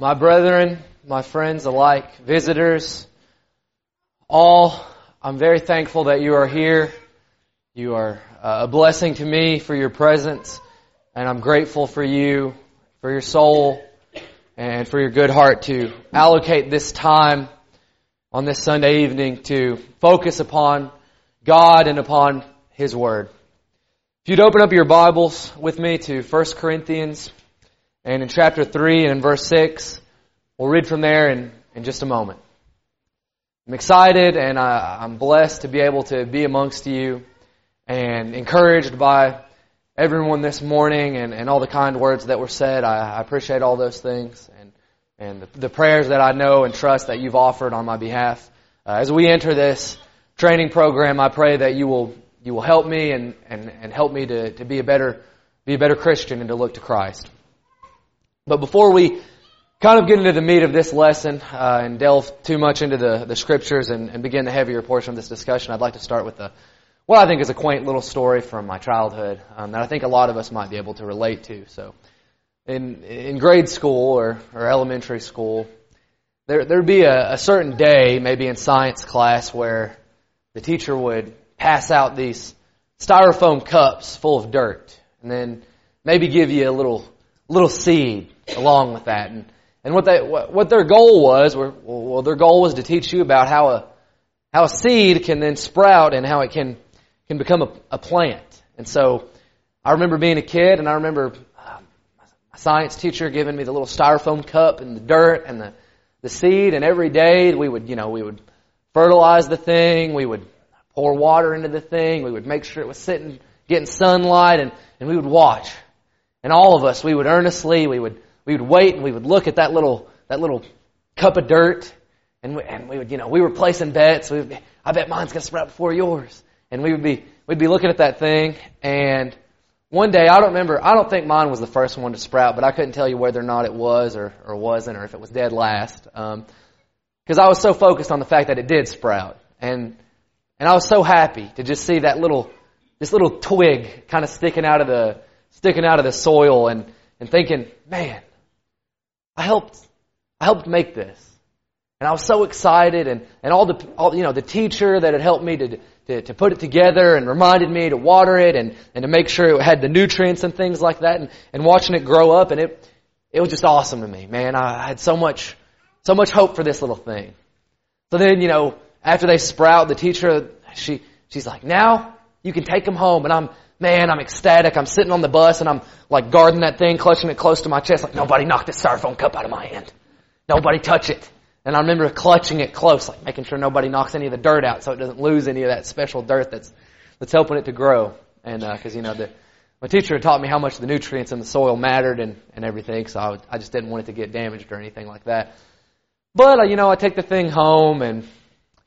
My brethren, my friends alike, visitors, all, I'm very thankful that you are here. You are uh, a blessing to me for your presence, and I'm grateful for you, for your soul, and for your good heart to allocate this time on this Sunday evening to focus upon God and upon His Word. If you'd open up your Bibles with me to 1 Corinthians and in chapter 3 and in verse 6, we'll read from there in, in just a moment. I'm excited and I, I'm blessed to be able to be amongst you and encouraged by everyone this morning and, and all the kind words that were said. I, I appreciate all those things and, and the, the, prayers that I know and trust that you've offered on my behalf. Uh, as we enter this training program, I pray that you will you will help me and, and, and help me to, to be a better be a better Christian and to look to Christ. But before we kind of get into the meat of this lesson uh, and delve too much into the, the scriptures and, and begin the heavier portion of this discussion, I'd like to start with a, what I think is a quaint little story from my childhood um, that I think a lot of us might be able to relate to. So, in in grade school or, or elementary school, there there'd be a, a certain day, maybe in science class, where the teacher would pass out these styrofoam cups full of dirt, and then maybe give you a little little seed along with that. And and what they what, what their goal was, were, well, their goal was to teach you about how a how a seed can then sprout and how it can can become a, a plant. And so, I remember being a kid, and I remember uh, my science teacher giving me the little styrofoam cup and the dirt and the the seed, and every day we would you know we would fertilize the thing, we would pour water into the thing. We would make sure it was sitting, getting sunlight, and, and we would watch. And all of us, we would earnestly, we would, we would wait and we would look at that little, that little cup of dirt, and we, and we would, you know, we were placing bets. We would be, I bet mine's going to sprout before yours. And we would be, we'd be looking at that thing, and one day, I don't remember, I don't think mine was the first one to sprout, but I couldn't tell you whether or not it was or, or wasn't, or if it was dead last. Um, because I was so focused on the fact that it did sprout. And and I was so happy to just see that little, this little twig kind of sticking out of the, sticking out of the soil and, and thinking, man, I helped, I helped make this. And I was so excited and, and all the, all, you know, the teacher that had helped me to, to, to put it together and reminded me to water it and, and to make sure it had the nutrients and things like that and, and watching it grow up and it, it was just awesome to me, man. I had so much, so much hope for this little thing. So then, you know, after they sprout, the teacher, she, she's like, now you can take them home. And I'm, man, I'm ecstatic. I'm sitting on the bus and I'm like guarding that thing, clutching it close to my chest, like nobody knock this styrofoam cup out of my hand. Nobody touch it. And I remember clutching it close, like making sure nobody knocks any of the dirt out so it doesn't lose any of that special dirt that's, that's helping it to grow. And, uh, cause you know, the, my teacher had taught me how much the nutrients in the soil mattered and, and everything, so I, would, I just didn't want it to get damaged or anything like that. But, uh, you know, I take the thing home and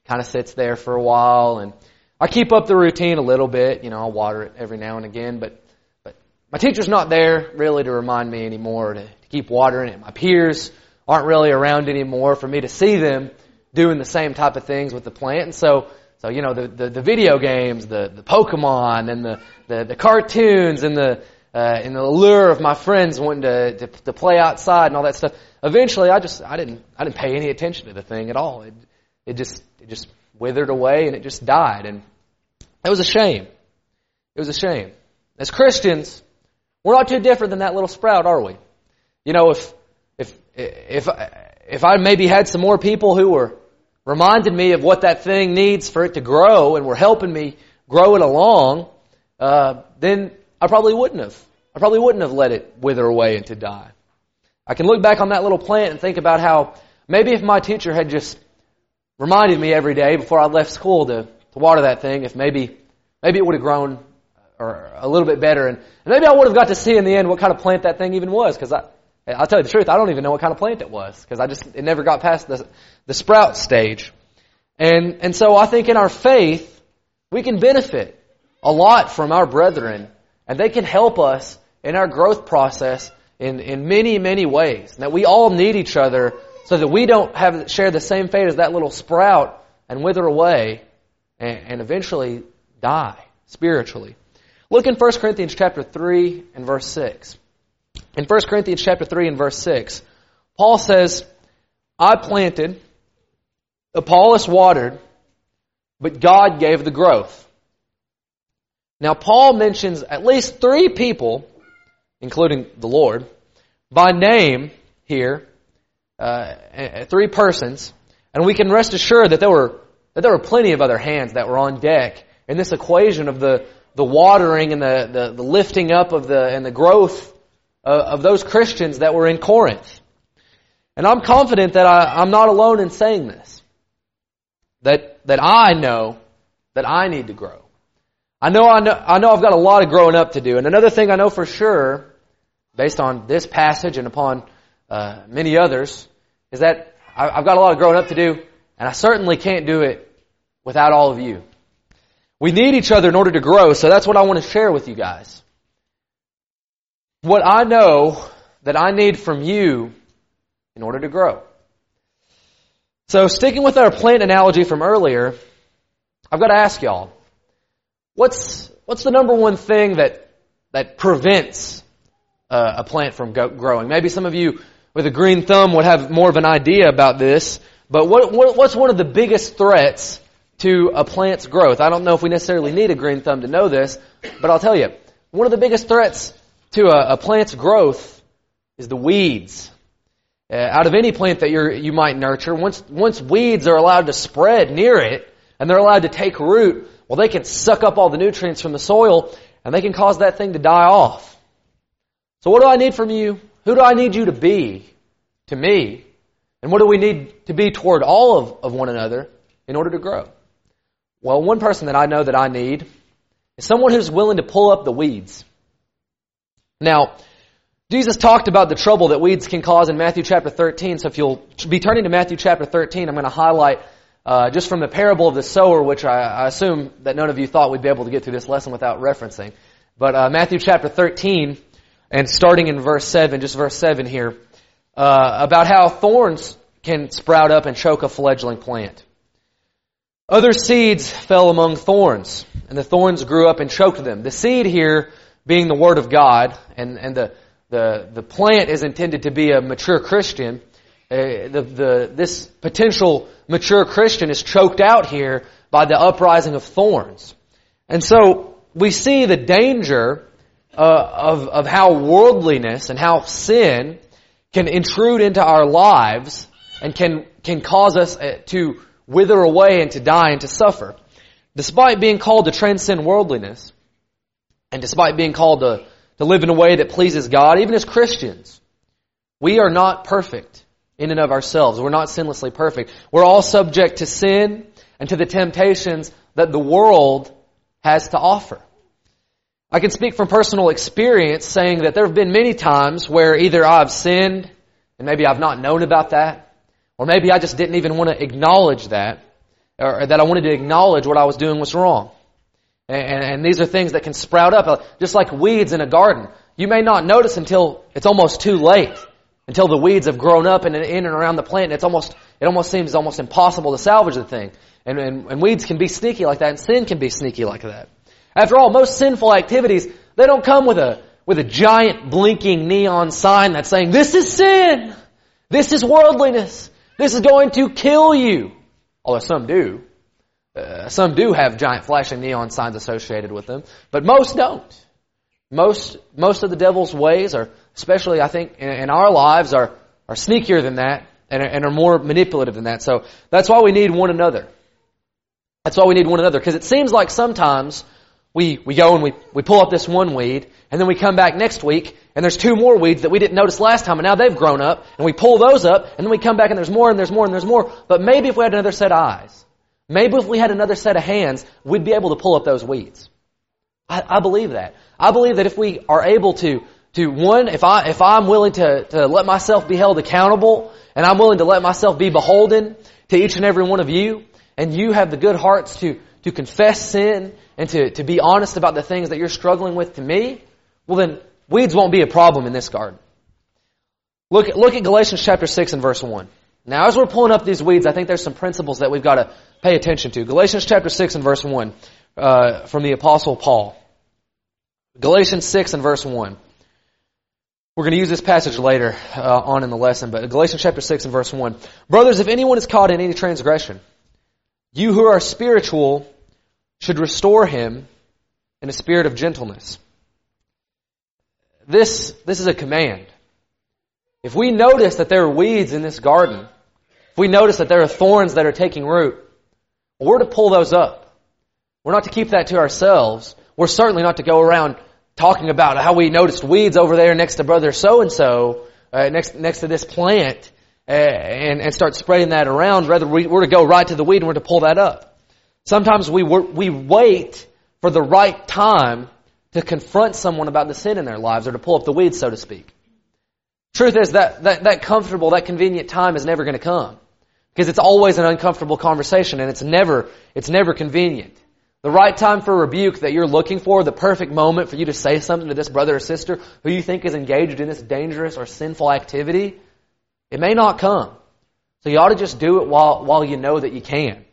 kind of sits there for a while and I keep up the routine a little bit, you know, I'll water it every now and again, but, but my teacher's not there really to remind me anymore to, to keep watering it. My peers aren't really around anymore for me to see them doing the same type of things with the plant. And so, so you know, the, the, the video games, the, the Pokemon and the, the, the cartoons and the, uh, and the allure of my friends wanting to, to, to play outside and all that stuff. Eventually, I just, I didn't, I didn't pay any attention to the thing at all. It, it just it just withered away and it just died. And it was a shame. It was a shame. As Christians, we're not too different than that little sprout, are we? You know, if if if if I maybe had some more people who were reminded me of what that thing needs for it to grow and were helping me grow it along, uh, then I probably wouldn't have. I probably wouldn't have let it wither away and to die. I can look back on that little plant and think about how maybe if my teacher had just reminded me every day before I left school to, to water that thing if maybe, maybe it would have grown or a little bit better. And, and maybe I would have got to see in the end what kind of plant that thing even was because I, I'll tell you the truth, I don't even know what kind of plant it was because I just, it never got past the, the sprout stage. And, and so I think in our faith, we can benefit a lot from our brethren and they can help us in our growth process in, in many, many ways. And That we all need each other so that we don't have share the same fate as that little sprout and wither away and, and eventually die spiritually. Look in 1 Corinthians chapter 3 and verse 6. In 1 Corinthians chapter 3 and verse 6, Paul says, I planted, Apollos watered, but God gave the growth. Now, Paul mentions at least three people, including the Lord, by name here, uh, three persons, and we can rest assured that there were that there were plenty of other hands that were on deck in this equation of the the watering and the, the, the lifting up of the and the growth of, of those Christians that were in Corinth. And I'm confident that I, I'm not alone in saying this. That that I know that I need to grow. I know, I know, I know I've got a lot of growing up to do. And another thing I know for sure, based on this passage and upon uh, many others, is that I've got a lot of growing up to do, and I certainly can't do it without all of you. We need each other in order to grow, so that's what I want to share with you guys. What I know that I need from you in order to grow. So sticking with our plant analogy from earlier, I've got to ask y'all, what's, what's the number one thing that, that prevents uh, a plant from go- growing? Maybe some of you with a green thumb would have more of an idea about this, but what, what, what's one of the biggest threats to a plant's growth? I don't know if we necessarily need a green thumb to know this, but I'll tell you, one of the biggest threats to a, a plant's growth is the weeds. Uh, out of any plant that you you might nurture, once, once weeds are allowed to spread near it, and they're allowed to take root, well, they can suck up all the nutrients from the soil and they can cause that thing to die off. So what do I need from you? Who do I need you to be to me? And what do we need to be toward all of, of one another in order to grow? Well, one person that I know that I need is someone who's willing to pull up the weeds. Now, Jesus talked about the trouble that weeds can cause in Matthew chapter 13. So if you'll be turning to Matthew chapter 13, I'm going to highlight uh, just from the parable of the sower, which I, I, assume that none of you thought we'd be able to get through this lesson without referencing. But uh, Matthew chapter 13, and starting in verse 7, just verse 7 here, uh, about how thorns can sprout up and choke a fledgling plant. Other seeds fell among thorns, and the thorns grew up and choked them. The seed here being the Word of God, and, and the, the, the plant is intended to be a mature Christian. Uh, the, the, this potential mature Christian is choked out here by the uprising of thorns. And so we see the danger uh, of, of how worldliness and how sin can intrude into our lives and can, can cause us uh, to wither away and to die and to suffer. Despite being called to transcend worldliness, and despite being called to, to live in a way that pleases God, even as Christians, we are not perfect in and of ourselves. We're not sinlessly perfect. We're all subject to sin and to the temptations that the world has to offer. I can speak from personal experience saying that there have been many times where either I've sinned and maybe I've not known about that, or maybe I just didn't even want to acknowledge that, or that I wanted to acknowledge what I was doing was wrong. And, and, these are things that can sprout up, uh, just like weeds in a garden. You may not notice until it's almost too late until the weeds have grown up and in and around the plant. And it's almost, it almost seems almost impossible to salvage the thing. And, and, and weeds can be sneaky like that, and sin can be sneaky like that. After all, most sinful activities, they don't come with a, with a giant blinking neon sign that's saying, this is sin! This is worldliness! This is going to kill you! Although some do. Uh, some do have giant flashing neon signs associated with them, but most don't. Most, most of the devil's ways are especially I think in, in our lives, are, are sneakier than that and, and are more manipulative than that. So that's why we need one another. That's why we need one another. Because it seems like sometimes we, we go and we, we pull up this one weed, and then we come back next week, and there's two more weeds that we didn't notice last time, and now they've grown up, and we pull those up, and then we come back and there's more and there's more and there's more. But maybe if we had another set of eyes, maybe if we had another set of hands, we'd be able to pull up those weeds. I, I believe that. I believe that if we are able to to one, if I, if I'm willing to, to let myself be held accountable and I'm willing to let myself be beholden to each and every one of you and you have the good hearts to, to confess sin and to, to be honest about the things that you're struggling with to me, well then weeds won't be a problem in this garden. Look, look at Galatians chapter 6 and verse 1. Now as we're pulling up these weeds, I think there's some principles that we've got to pay attention to. Galatians chapter 6 and verse 1, uh, from the apostle Paul. Galatians 6 and verse 1. We're going to use this passage later uh, on in the lesson, but Galatians chapter 6 and verse 1. Brothers, if anyone is caught in any transgression, you who are spiritual should restore him in a spirit of gentleness. This, this is a command. If we notice that there are weeds in this garden, if we notice that there are thorns that are taking root, we're to pull those up. We're not to keep that to ourselves. We're certainly not to go around talking about how we noticed weeds over there next to brother so and so, next next to this plant, uh, and and start spreading that around. Rather, we, we're to go right to the weed and we're to pull that up. Sometimes we we wait for the right time to confront someone about the sin in their lives or to pull up the weeds, so to speak. Truth is that that, that comfortable, that convenient time is never going to come because it's always an uncomfortable conversation and it's never it's never convenient. The right time for rebuke that you're looking for, the perfect moment for you to say something to this brother or sister who you think is engaged in this dangerous or sinful activity, it may not come. So you ought to just do it while, while you know that you can.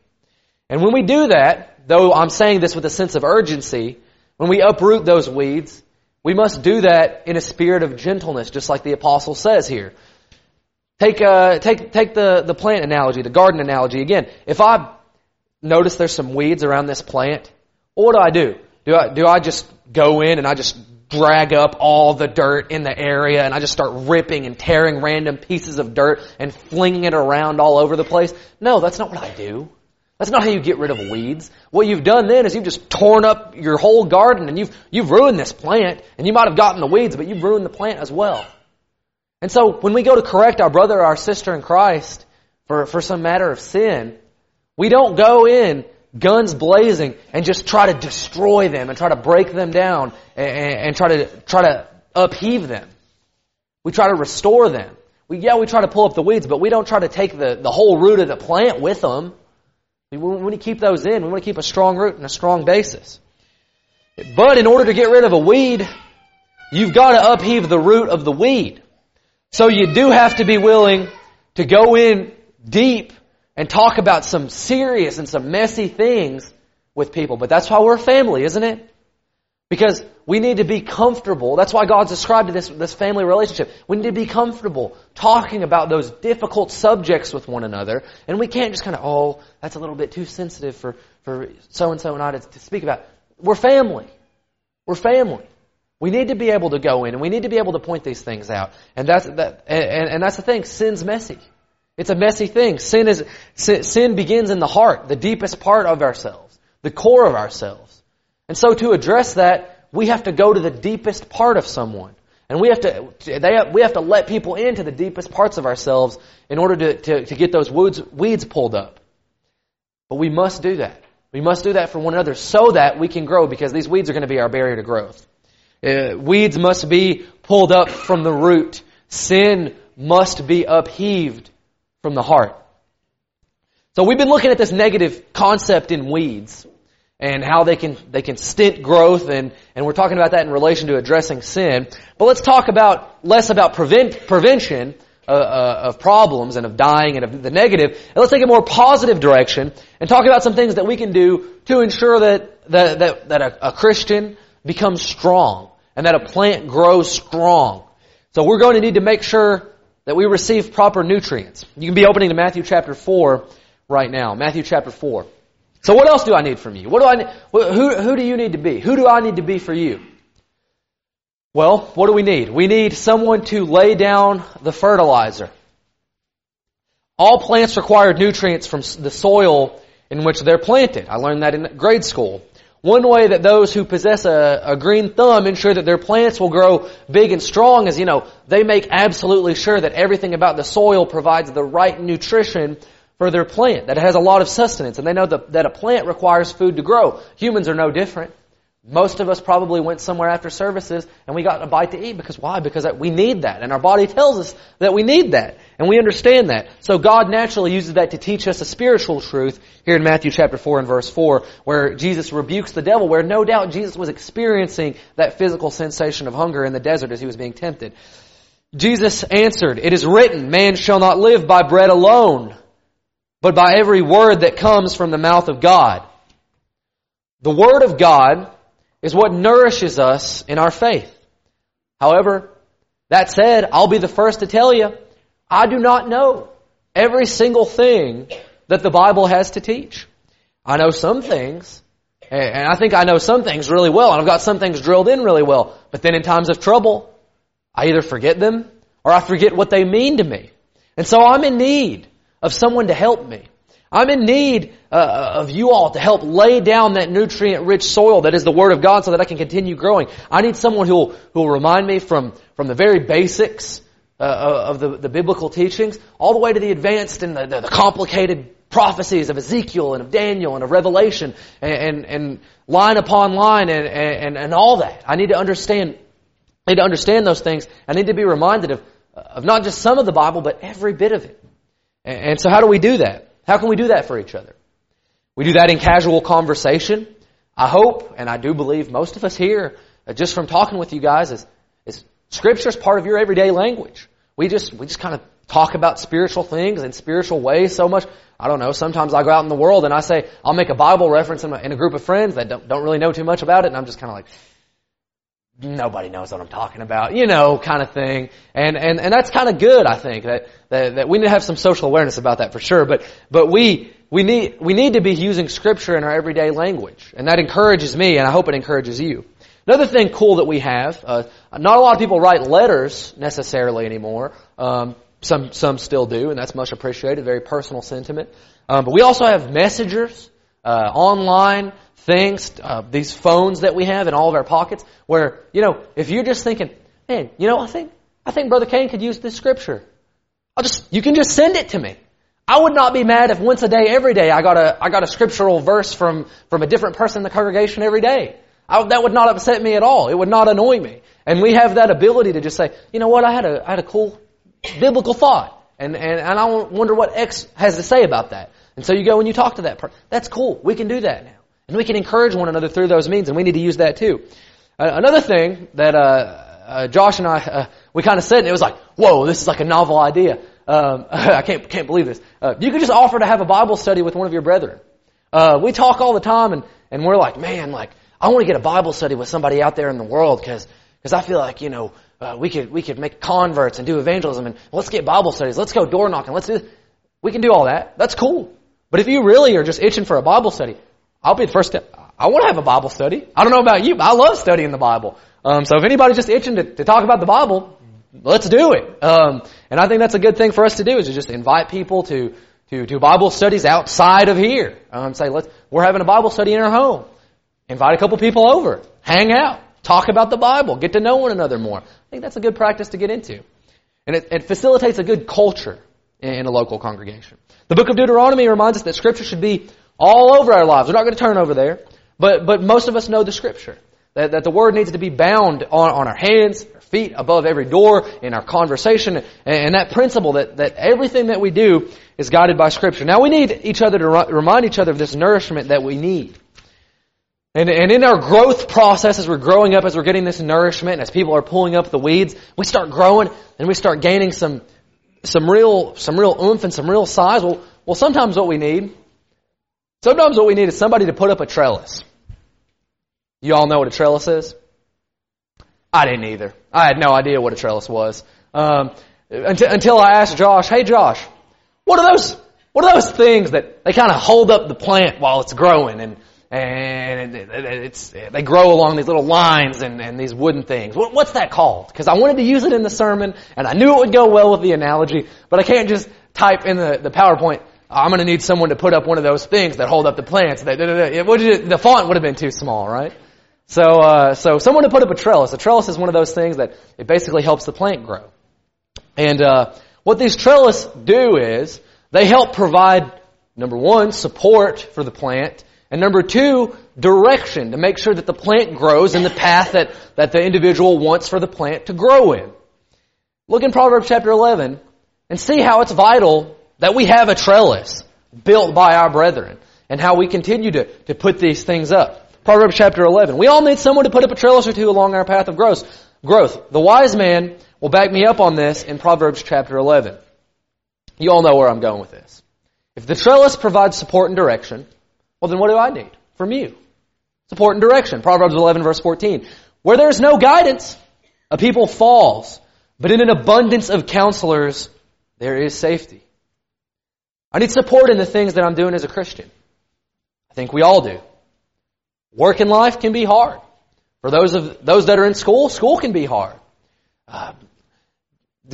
And when we do that, though I'm saying this with a sense of urgency, when we uproot those weeds, we must do that in a spirit of gentleness, just like the apostle says here. Take, uh, take, take the, the plant analogy, the garden analogy again. If I notice there's some weeds around this plant, what do I do? Do I, do I just go in and I just drag up all the dirt in the area and I just start ripping and tearing random pieces of dirt and flinging it around all over the place? No, that's not what I do. That's not how you get rid of weeds. What you've done then is you've just torn up your whole garden and you've, you've ruined this plant and you might have gotten the weeds, but you've ruined the plant as well. And so when we go to correct our brother or our sister in Christ for, for some matter of sin, we don't go in guns blazing and just try to destroy them and try to break them down and, and, try to try to upheave them. We try to restore them. We, yeah, we try to pull up the weeds, but we don't try to take the, the whole root of the plant with them. We want to keep those in. We want to keep a strong root and a strong basis. But in order to get rid of a weed, you've got to upheave the root of the weed. So you do have to be willing to go in deep and talk about some serious and some messy things with people. But that's why we're a family, isn't it? Because we need to be comfortable. That's why God's described this, this family relationship. We need to be comfortable talking about those difficult subjects with one another. And we can't just kind of, oh, that's a little bit too sensitive for, for so and so and I to, to speak about. We're family. We're family. We need to be able to go in and we need to be able to point these things out. And that's, that, and, and that's the thing. Sin's messy. It's a messy thing. Sin is, sin begins in the heart, the deepest part of ourselves, the core of ourselves. And so to address that, we have to go to the deepest part of someone. And we have to, they have, we have to let people into the deepest parts of ourselves in order to, to, to get those weeds, weeds pulled up. But we must do that. We must do that for one another so that we can grow because these weeds are going to be our barrier to growth. Uh, weeds must be pulled up from the root. Sin must be upheaved from the heart. So we've been looking at this negative concept in weeds and how they can they can stint growth and and we're talking about that in relation to addressing sin. But let's talk about less about prevent prevention uh, uh, of problems and of dying and of the negative, and let's take a more positive direction and talk about some things that we can do to ensure that that that, that a, a Christian becomes strong and that a plant grows strong. So we're going to need to make sure that we receive proper nutrients. You can be opening to Matthew chapter 4 right now. Matthew chapter 4. So what else do I need from you? What do I need, who, who do you need to be? Who do I need to be for you? Well, what do we need? We need someone to lay down the fertilizer. All plants require nutrients from the soil in which they're planted. I learned that in grade school. One way that those who possess a, a, green thumb ensure that their plants will grow big and strong is, you know, they make absolutely sure that everything about the soil provides the right nutrition for their plant, that it has a lot of sustenance, and they know that, a plant requires food to grow. Humans are no different. Most of us probably went somewhere after services and we got a bite to eat because why? Because we need that. And our body tells us that we need that. And we understand that. So God naturally uses that to teach us a spiritual truth here in Matthew chapter 4 and verse 4 where Jesus rebukes the devil where no doubt Jesus was experiencing that physical sensation of hunger in the desert as he was being tempted. Jesus answered, It is written, man shall not live by bread alone, but by every word that comes from the mouth of God. The Word of God is what nourishes us in our faith. However, That said, I'll be the first to tell you, I do not know every single thing that the Bible has to teach. I know some things, and I think I know some things really well, and I've got some things drilled in really well. But then in times of trouble, I either forget them or I forget what they mean to me. And so I'm in need of someone to help me. I'm in need uh, of you all to help lay down that nutrient-rich soil that is the Word of God so that I can continue growing. I need someone who will, who will remind me from, from the very basics uh, of the, the biblical teachings all the way to the advanced and the, the, the complicated prophecies of Ezekiel and of Daniel and of Revelation and, and, and line upon line and, and, and all that. I need to understand, I need to understand those things. I need to be reminded of, of not just some of the Bible, but every bit of it. And, and so how do we do that? How can we do that for each other? We do that in casual conversation. I hope, and I do believe most of us here, uh, just from talking with you guys, is, is Scripture is part of your everyday language. We just, we just kind of talk about spiritual things in spiritual ways so much. I don't know, sometimes I go out in the world and I say, I'll make a Bible reference in, a, in a group of friends that don't, don't really know too much about it, and I'm just kind of like, nobody knows what I'm talking about, you know, kind of thing. And, and, and that's kind of good, I think, that, that, that we need to have some social awareness about that for sure. But, but we, we need, we need to be using scripture in our everyday language. And that encourages me, and I hope it encourages you. Another thing cool that we have, uh, not a lot of people write letters necessarily anymore. Um, some, some still do, and that's much appreciated, very personal sentiment. Um, but we also have messengers, uh, online, things, uh, these phones that we have in all of our pockets, where, you know, if you're just thinking, man, you know, I think, I think Brother Kane could use this scripture. I'll just, you can just send it to me. I would not be mad if once a day, every day, I got a, I got a scriptural verse from, from a different person in the congregation every day. I, that would not upset me at all. It would not annoy me. And we have that ability to just say, you know what, I had a, I had a cool biblical thought. And, and, and I wonder what X has to say about that. And so you go and you talk to that person. That's cool. We can do that now. And we can encourage one another through those means, and we need to use that too. Uh, another thing that uh, uh, Josh and I, uh, we kind of said, and it was like, whoa, this is like a novel idea. Um, I can't, can't believe this. Uh, you could just offer to have a Bible study with one of your brethren. Uh, we talk all the time, and, and we're like, man, like, I want to get a Bible study with somebody out there in the world, because because I feel like, you know, uh, we could we could make converts and do evangelism and let's get Bible studies. Let's go door knocking. Let's do. We can do all that. That's cool. But if you really are just itching for a Bible study, I'll be the first to, I want to have a Bible study. I don't know about you, but I love studying the Bible. Um, so if anybody's just itching to, to, talk about the Bible, let's do it. Um, and I think that's a good thing for us to do is to just invite people to, to, to Bible studies outside of here. Um, say, let's, we're having a Bible study in our home. Invite a couple people over. Hang out. Talk about the Bible. Get to know one another more. I think that's a good practice to get into. And it, it facilitates a good culture in, in a local congregation. The book of Deuteronomy reminds us that Scripture should be all over our lives. We're not going to turn over there. But, but most of us know the scripture. That, that the word needs to be bound on, on our hands, our feet, above every door, in our conversation, and, and that principle that, that everything that we do is guided by scripture. Now we need each other to remind each other of this nourishment that we need. And, and in our growth process, as we're growing up, as we're getting this nourishment, as people are pulling up the weeds, we start growing and we start gaining some, some real, some real oomph and some real size. Well, well, sometimes what we need Sometimes what we need is somebody to put up a trellis. You all know what a trellis is? I didn't either. I had no idea what a trellis was. Um, until, until I asked Josh, hey Josh, what are those, what are those things that they kind of hold up the plant while it's growing and, and it's, they grow along these little lines and, and these wooden things. What, what's that called? Because I wanted to use it in the sermon and I knew it would go well with the analogy, but I can't just type in the, the PowerPoint, I'm going to need someone to put up one of those things that hold up the plants. That, the font would have been too small, right? So, uh, so someone to put up a trellis. A trellis is one of those things that it basically helps the plant grow. And uh, what these trellis do is they help provide number one support for the plant, and number two direction to make sure that the plant grows in the path that that the individual wants for the plant to grow in. Look in Proverbs chapter 11 and see how it's vital that we have a trellis built by our brethren and how we continue to, to put these things up. Proverbs chapter 11. We all need someone to put up a trellis or two along our path of growth. Growth. The wise man will back me up on this in Proverbs chapter 11. You all know where I'm going with this. If the trellis provides support and direction, well then what do I need from you? Support and direction. Proverbs 11 verse 14. Where there is no guidance, a people falls. But in an abundance of counselors, there is safety. I need support in the things that I'm doing as a Christian. I think we all do. Work in life can be hard. For those of those that are in school, school can be hard. Uh,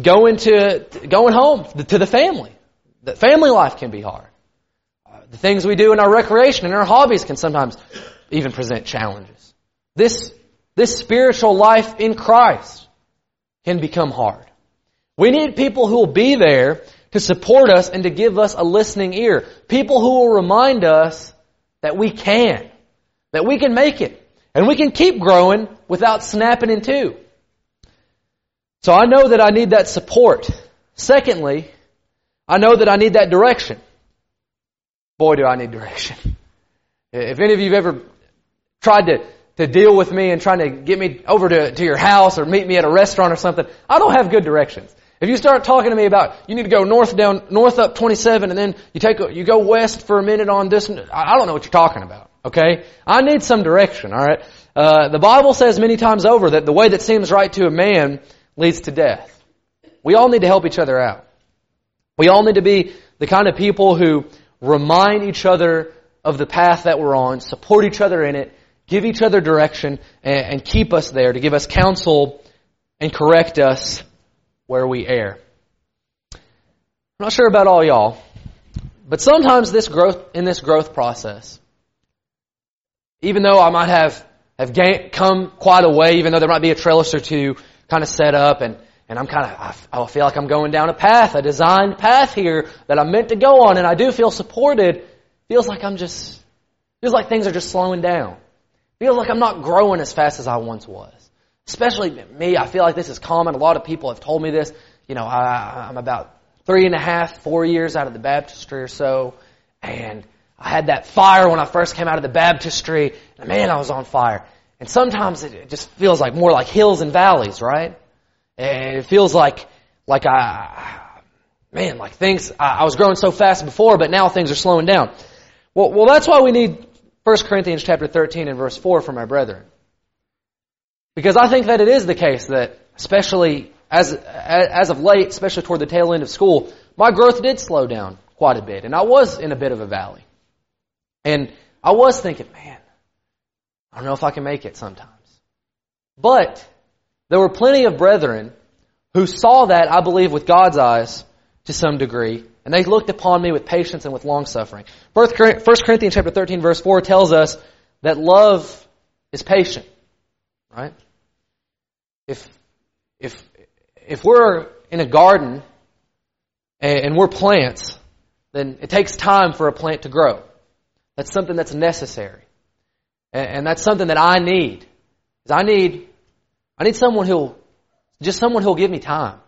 going to going home to the family, the family life can be hard. Uh, the things we do in our recreation and our hobbies can sometimes even present challenges. This this spiritual life in Christ can become hard. We need people who will be there to support us and to give us a listening ear. People who will remind us that we can, that we can make it, and we can keep growing without snapping in two. So I know that I need that support. Secondly, I know that I need that direction. Boy, do I need direction. If any of you have ever tried to, to deal with me and trying to get me over to, to your house or meet me at a restaurant or something, I don't have good directions. If you start talking to me about you need to go north down north up 27 and then you take you go west for a minute on this, I don't know what you're talking about. Okay, I need some direction. All right, uh, the Bible says many times over that the way that seems right to a man leads to death. We all need to help each other out. We all need to be the kind of people who remind each other of the path that we're on, support each other in it, give each other direction, and, and keep us there to give us counsel and correct us where we err. I'm not sure about all y'all, but sometimes this growth, in this growth process, even though I might have, have gained, come quite a way, even though there might be a trellis or two kind of set up and, and I'm kind of, I feel like I'm going down a path, a designed path here that I'm meant to go on and I do feel supported, feels like I'm just, feels like things are just slowing down. Feels like I'm not growing as fast as I once was. Especially me, I feel like this is common. A lot of people have told me this. You know, I, I'm about three and a half, four years out of the baptistry or so, and I had that fire when I first came out of the baptistry, man, I was on fire. And sometimes it just feels like more like hills and valleys, right? And it feels like, like I, man, like things, I, was growing so fast before, but now things are slowing down. Well, well, that's why we need 1 Corinthians chapter 13 and verse 4 for my brethren. Because I think that it is the case that, especially as, as of late, especially toward the tail end of school, my growth did slow down quite a bit. And I was in a bit of a valley. And I was thinking, man, I don't know if I can make it sometimes. But there were plenty of brethren who saw that, I believe, with God's eyes to some degree, and they looked upon me with patience and with long suffering. 1 Corinthians chapter 13 verse 4 tells us that love is patient. Right? If, if, if we're in a garden and we're plants, then it takes time for a plant to grow. That's something that's necessary. And that's something that I need. I need, I need someone who'll, just someone who'll give me time.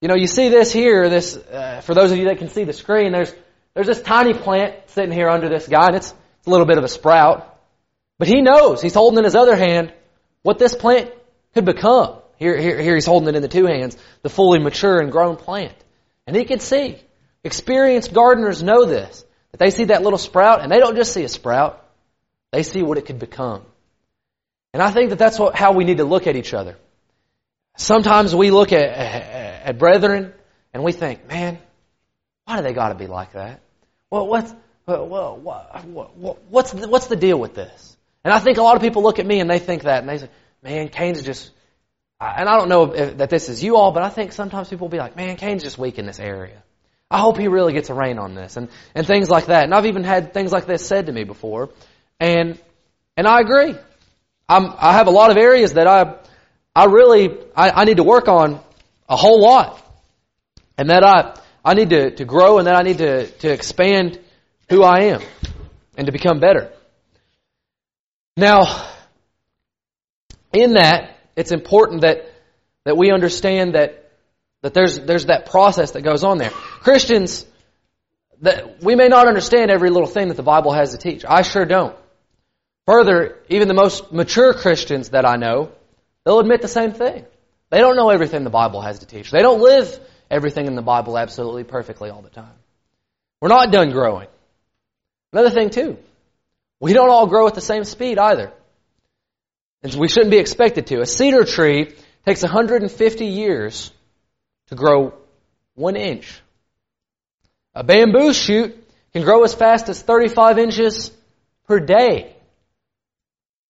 You know, you see this here, this, uh, for those of you that can see the screen, there's, there's this tiny plant sitting here under this guy, and it's, it's a little bit of a sprout. But he knows, he's holding in his other hand what this plant could become. Here, here, here he's holding it in the two hands, the fully mature and grown plant. And he can see. Experienced gardeners know this. That they see that little sprout, and they don't just see a sprout. They see what it could become. And I think that that's what, how we need to look at each other. Sometimes we look at, at, brethren, and we think, man, why do they got to be like that? Well, what's, well, what, what's, the, what's the deal with this? And I think a lot of people look at me and they think that, and they say, man, Kane's just, and I don't know if, that this is you all, but I think sometimes people will be like, man, Kane's just weak in this area. I hope he really gets a rain on this, and, and things like that. And I've even had things like this said to me before, and, and I agree. I'm, I have a lot of areas that I, I really, I, I need to work on a whole lot. And that I, I need to, to grow and that I need to, to expand who I am and to become better. Now, in that, it's important that, that we understand that, that there's, there's that process that goes on there. Christians, that we may not understand every little thing that the Bible has to teach. I sure don't. Further, even the most mature Christians that I know, they'll admit the same thing. They don't know everything the Bible has to teach. They don't live everything in the Bible absolutely perfectly all the time. We're not done growing. Another thing too, we don't all grow at the same speed either. And we shouldn't be expected to. A cedar tree takes 150 years to grow one inch. A bamboo shoot can grow as fast as 35 inches per day.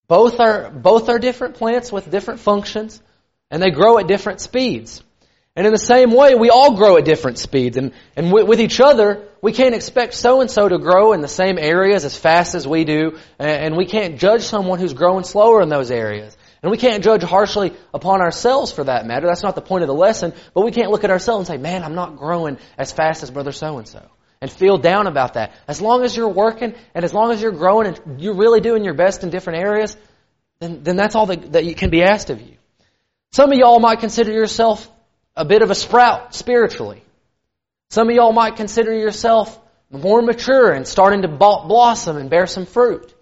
Both are, both are different plants with different functions, and they grow at different speeds. And in the same way, we all grow at different speeds. And, and with, each other, we can't expect so-and-so to grow in the same areas as fast as we do. And, and we can't judge someone who's growing slower in those areas. And we can't judge harshly upon ourselves for that matter. That's not the point of the lesson. But we can't look at ourselves and say, man, I'm not growing as fast as brother so-and-so. And feel down about that. As long as you're working and as long as you're growing and you're really doing your best in different areas, then, then that's all that, that can be asked of you. Some of y'all might consider yourself a bit of a sprout spiritually. Some of y'all might consider yourself more mature and starting to blossom and bear some fruit.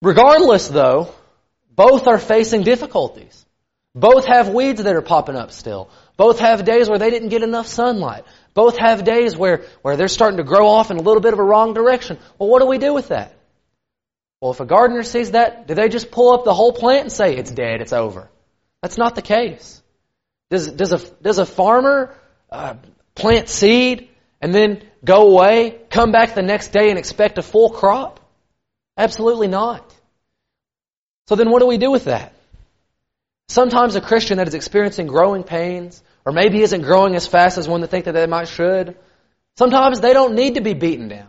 Regardless though, both are facing difficulties. Both have weeds that are popping up still. Both have days where they didn't get enough sunlight. Both have days where, where they're starting to grow off in a little bit of a wrong direction. Well, what do we do with that? Well, if a gardener sees that, do they just pull up the whole plant and say, it's dead, it's over? That's not the case. Does, does, a, does a farmer uh, plant seed and then go away, come back the next day and expect a full crop? Absolutely not. So then what do we do with that? Sometimes a Christian that is experiencing growing pains, or maybe isn't growing as fast as one to think that they might should, sometimes they don't need to be beaten down.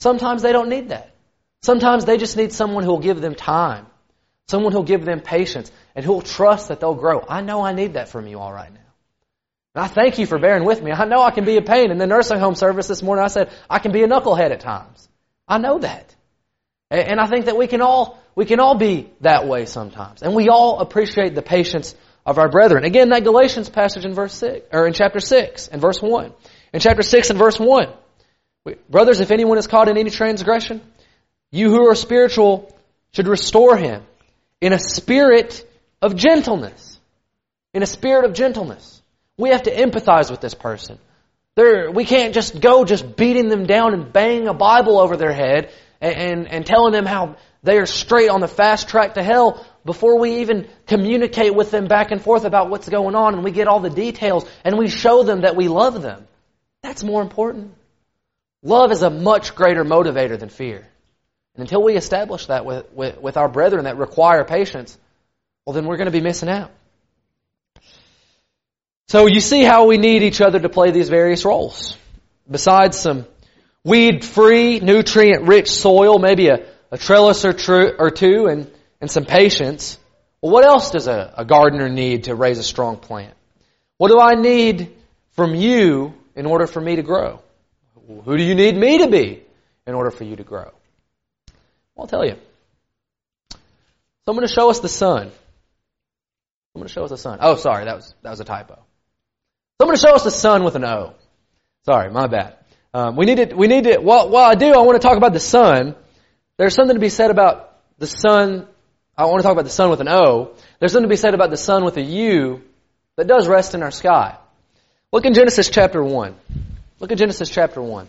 Sometimes they don't need that. Sometimes they just need someone who will give them time. Someone who'll give them patience and who'll trust that they'll grow. I know I need that from you all right now. And I thank you for bearing with me. I know I can be a pain. In the nursing home service this morning, I said, I can be a knucklehead at times. I know that. And I think that we can all, we can all be that way sometimes. And we all appreciate the patience of our brethren. Again, that Galatians passage in verse 6, or in chapter 6 and verse 1. In chapter 6 and verse 1. Brothers, if anyone is caught in any transgression, you who are spiritual should restore him in a spirit of gentleness. In a spirit of gentleness. We have to empathize with this person. There, we can't just go just beating them down and banging a Bible over their head and, and, and telling them how they are straight on the fast track to hell before we even communicate with them back and forth about what's going on and we get all the details and we show them that we love them. That's more important. Love is a much greater motivator than fear. And until we establish that with, with, with our brethren that require patience, well, then we're going to be missing out. So you see how we need each other to play these various roles. Besides some weed-free, nutrient-rich soil, maybe a, a trellis or, tr- or two, and, and some patience. Well, what else does a, a gardener need to raise a strong plant? What do I need from you in order for me to grow? Who do you need me to be in order for you to grow? I'll tell you. So I'm going to show us the sun. I'm going to show us the sun. Oh, sorry, that was that was a typo. So I'm going to show us the sun with an O. Sorry, my bad. Um, we need to we need to. While, while I do, I want to talk about the sun. There's something to be said about the sun. I want to talk about the sun with an O. There's something to be said about the sun with a U that does rest in our sky. Look in Genesis chapter one. Look at Genesis chapter one.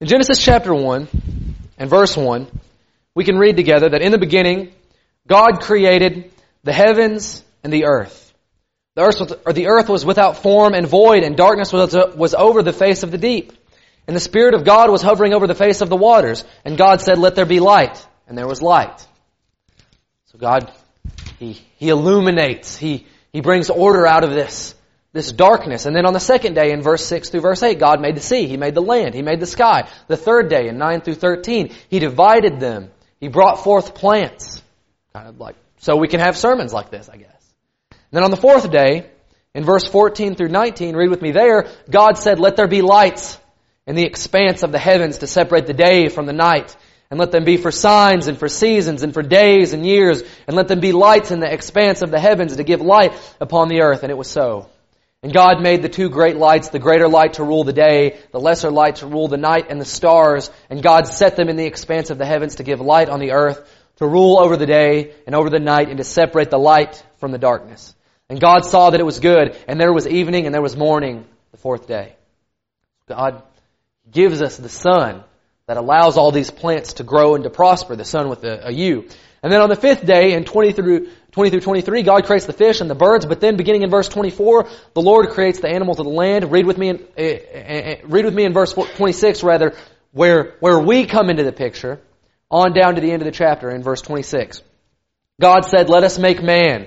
In Genesis chapter one and verse 1, we can read together that in the beginning, God created the heavens and the earth. The earth, was, or the earth was without form and void, and darkness was, was over the face of the deep. And the Spirit of God was hovering over the face of the waters. And God said, let there be light. And there was light. So God, He, He illuminates. He, He brings order out of this this darkness. And then on the second day in verse 6 through verse 8, God made the sea. He made the land. He made the sky. The third day in 9 through 13, He divided them. He brought forth plants. Kind of like, so we can have sermons like this, I guess. Then on the fourth day, in verse 14 through 19, read with me there, God said, let there be lights in the expanse of the heavens to separate the day from the night. And let them be for signs and for seasons and for days and years. And let them be lights in the expanse of the heavens to give light upon the earth. And it was so. And God made the two great lights, the greater light to rule the day, the lesser light to rule the night and the stars. And God set them in the expanse of the heavens to give light on the earth, to rule over the day and over the night, and to separate the light from the darkness. And God saw that it was good, and there was evening and there was morning the fourth day. God gives us the sun that allows all these plants to grow and to prosper, the sun with a, a U. And then on the fifth day, in 20 through, 20 through 23, God creates the fish and the birds, but then beginning in verse 24, the Lord creates the animals of the land. Read with me in, uh, uh, read with me in verse 26 rather, where, where we come into the picture, on down to the end of the chapter in verse 26. God said, let us make man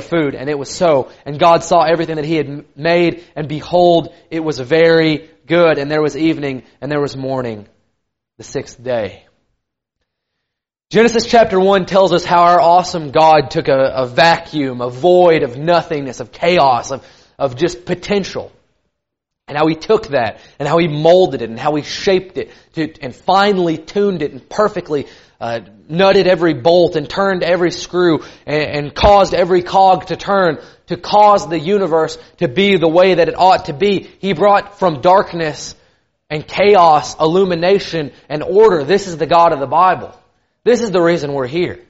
for food. And it was so. And God saw everything that He had made, and behold, it was very good. And there was evening, and there was morning, the sixth day. Genesis chapter 1 tells us how our awesome God took a, a vacuum, a void of nothingness, of chaos, of, of just potential. And how he took that, and how he molded it, and how he shaped it, to, and finely tuned it, and perfectly uh, nutted every bolt and turned every screw and, and caused every cog to turn to cause the universe to be the way that it ought to be. He brought from darkness and chaos, illumination and order. This is the God of the Bible. This is the reason we're here.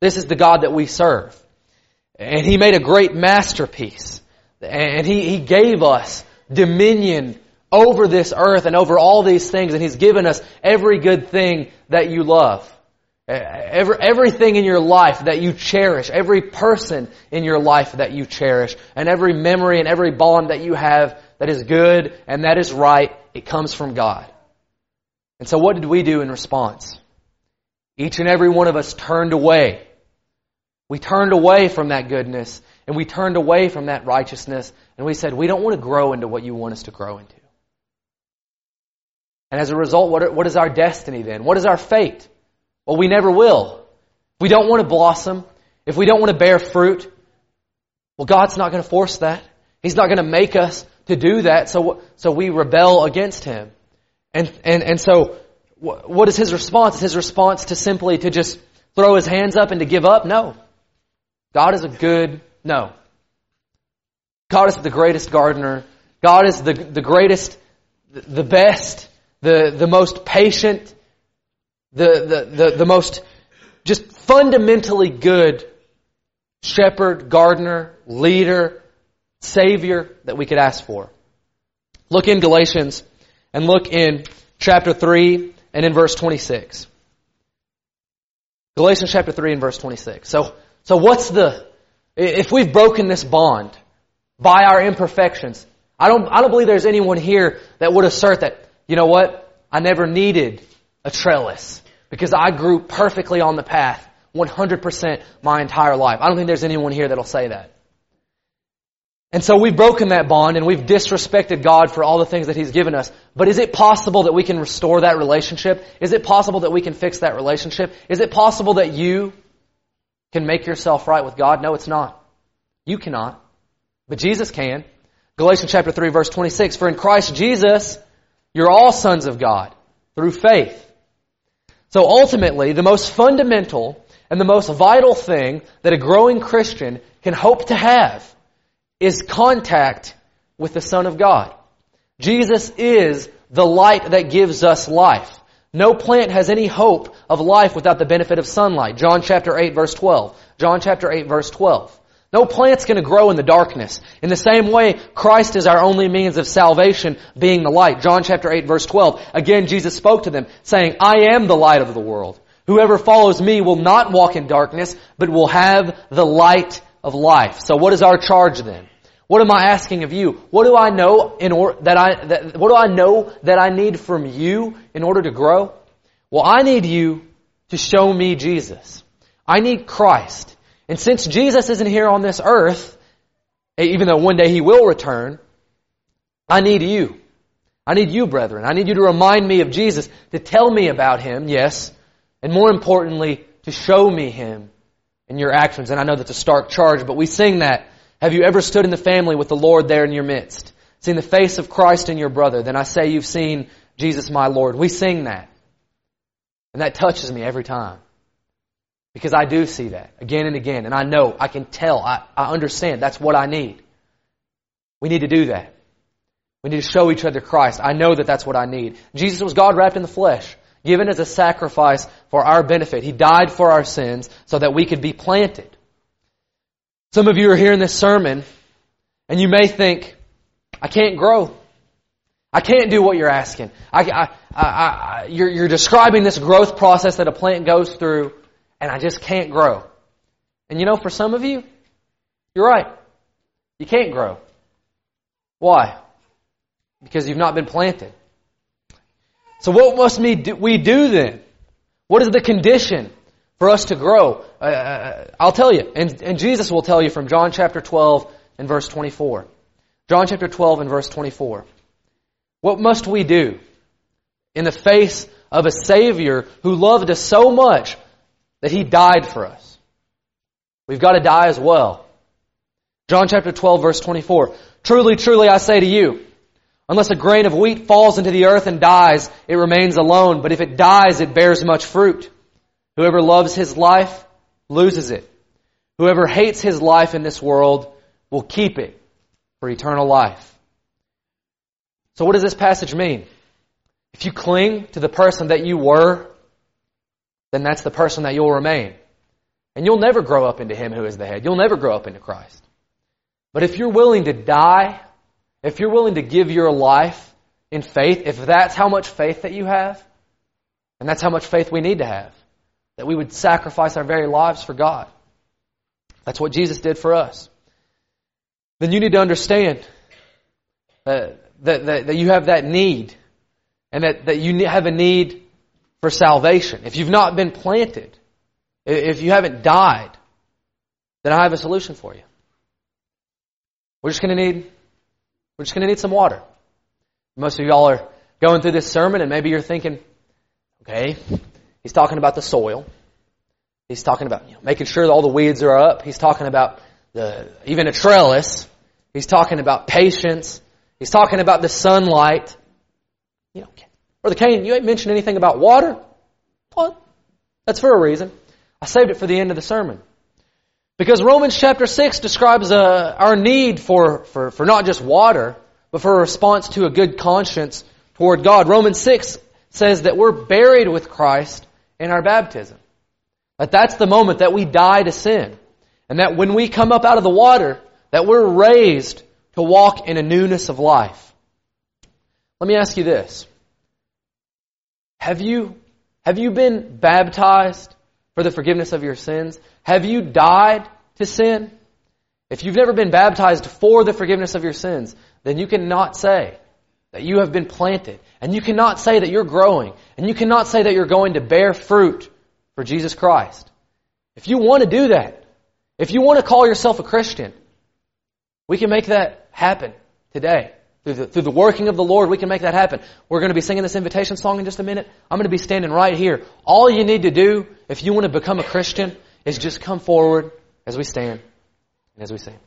This is the God that we serve. And He made a great masterpiece. And He, he gave us dominion over this earth and over all these things, and He's given us every good thing that you love. Every, everything in your life that you cherish, every person in your life that you cherish, and every memory and every bond that you have that is good and that is right, it comes from God. And so what did we do in response? Each and every one of us turned away. We turned away from that goodness and we turned away from that righteousness and we said, we don't want to grow into what you want us to grow into. And as a result, what, what is our destiny then? What is our fate? Well, we never will. If we don't want to blossom, if we don't want to bear fruit, well, God's not going to force that. He's not going to make us to do that, so, so we rebel against Him. And, and, and so, what is His response? Is His response to simply to just throw His hands up and to give up? No. God is a good, no. God is the greatest gardener. God is the, the greatest, the best the, the most patient, the, the, the, the most just fundamentally good shepherd, gardener, leader, savior that we could ask for. Look in Galatians and look in chapter 3 and in verse 26. Galatians chapter 3 and verse 26. So, so what's the, if we've broken this bond by our imperfections, I don't, I don't believe there's anyone here that would assert that you know what? I never needed a trellis because I grew perfectly on the path 100% my entire life. I don't think there's anyone here that'll say that. And so we've broken that bond and we've disrespected God for all the things that He's given us. But is it possible that we can restore that relationship? Is it possible that we can fix that relationship? Is it possible that you can make yourself right with God? No, it's not. You cannot. But Jesus can. Galatians chapter 3 verse 26, for in Christ Jesus, you're all sons of God through faith. So ultimately, the most fundamental and the most vital thing that a growing Christian can hope to have is contact with the Son of God. Jesus is the light that gives us life. No plant has any hope of life without the benefit of sunlight. John chapter 8 verse 12. John chapter 8 verse 12. No plant's going to grow in the darkness. In the same way, Christ is our only means of salvation, being the light. John chapter 8 verse 12. Again, Jesus spoke to them, saying, I am the light of the world. Whoever follows me will not walk in darkness, but will have the light of life. So what is our charge then? What am I asking of you? What do I know in order that I that, what do I know that I need from you in order to grow? Well, I need you to show me Jesus. I need Christ. And since Jesus isn't here on this earth, even though one day he will return, I need you. I need you, brethren. I need you to remind me of Jesus, to tell me about Him, yes, and more importantly, to show me Him in your actions. And I know that's a stark charge, but we sing that. Have you ever stood in the family with the Lord there in your midst? Seen the face of Christ in your brother? Then I say you've seen Jesus my Lord. We sing that. And that touches me every time. Because I do see that again and again. And I know, I can tell, I, I understand that's what I need. We need to do that. We need to show each other Christ. I know that that's what I need. Jesus was God wrapped in the flesh, given as a sacrifice for our benefit. He died for our sins so that we could be planted. Some of you are hearing this sermon and you may think, I can't grow. I can't do what you're asking. I, I, I, you're, you're describing this growth process that a plant goes through and I just can't grow. And you know, for some of you, you're right. You can't grow. Why? Because you've not been planted. So what must we do then? What is the condition for us to grow? Uh, uh, I'll tell you, and, and Jesus will tell you from John chapter 12 and verse 24. John chapter 12 and verse 24. What must we do in the face of a Savior who loved us so much that He died for us? We've got to die as well. John chapter 12 verse 24. Truly, truly, I say to you, unless a grain of wheat falls into the earth and dies, it remains alone. But if it dies, it bears much fruit. Whoever loves his life loses it. Whoever hates his life in this world will keep it for eternal life. So what does this passage mean? If you cling to the person that you were, then that's the person that you'll remain. And you'll never grow up into Him who is the head. You'll never grow up into Christ. But if you're willing to die, if you're willing to give your life in faith, if that's how much faith that you have, and that's how much faith we need to have, that we would sacrifice our very lives for God. That's what Jesus did for us. Then you need to understand that, that, that, that you have that need, and that, that you have a need for salvation. If you've not been planted, if you haven't died, then I have a solution for you. We're just going to need, we're just going to need some water. Most of y'all are going through this sermon and maybe you're thinking, okay, he's talking about the soil. He's talking about you know, making sure all the weeds are up. He's talking about the, even a trellis. He's talking about patience. He's talking about the sunlight. You know, Brother Kane, you ain't mentioned anything about water. What? That's for a reason. I saved it for the end of the sermon. Because Romans chapter 6 describes uh, our need for, for, for not just water, but for a response to a good conscience toward God. Romans 6 says that we're buried with Christ in our baptism. That that's the moment that we die to sin. And that when we come up out of the water, that we're raised to walk in a newness of life. Let me ask you this. Have you, have you been baptized for the forgiveness of your sins? Have you died to sin? If you've never been baptized for the forgiveness of your sins, then you cannot say that you have been planted. And you cannot say that you're growing. And you cannot say that you're going to bear fruit for Jesus Christ. If you want to do that, if you want to call yourself a Christian, we can make that happen today. Through the, through the working of the Lord, we can make that happen. We're going to be singing this invitation song in just a minute. I'm going to be standing right here. All you need to do, if you want to become a Christian, is just come forward as we stand and as we sing.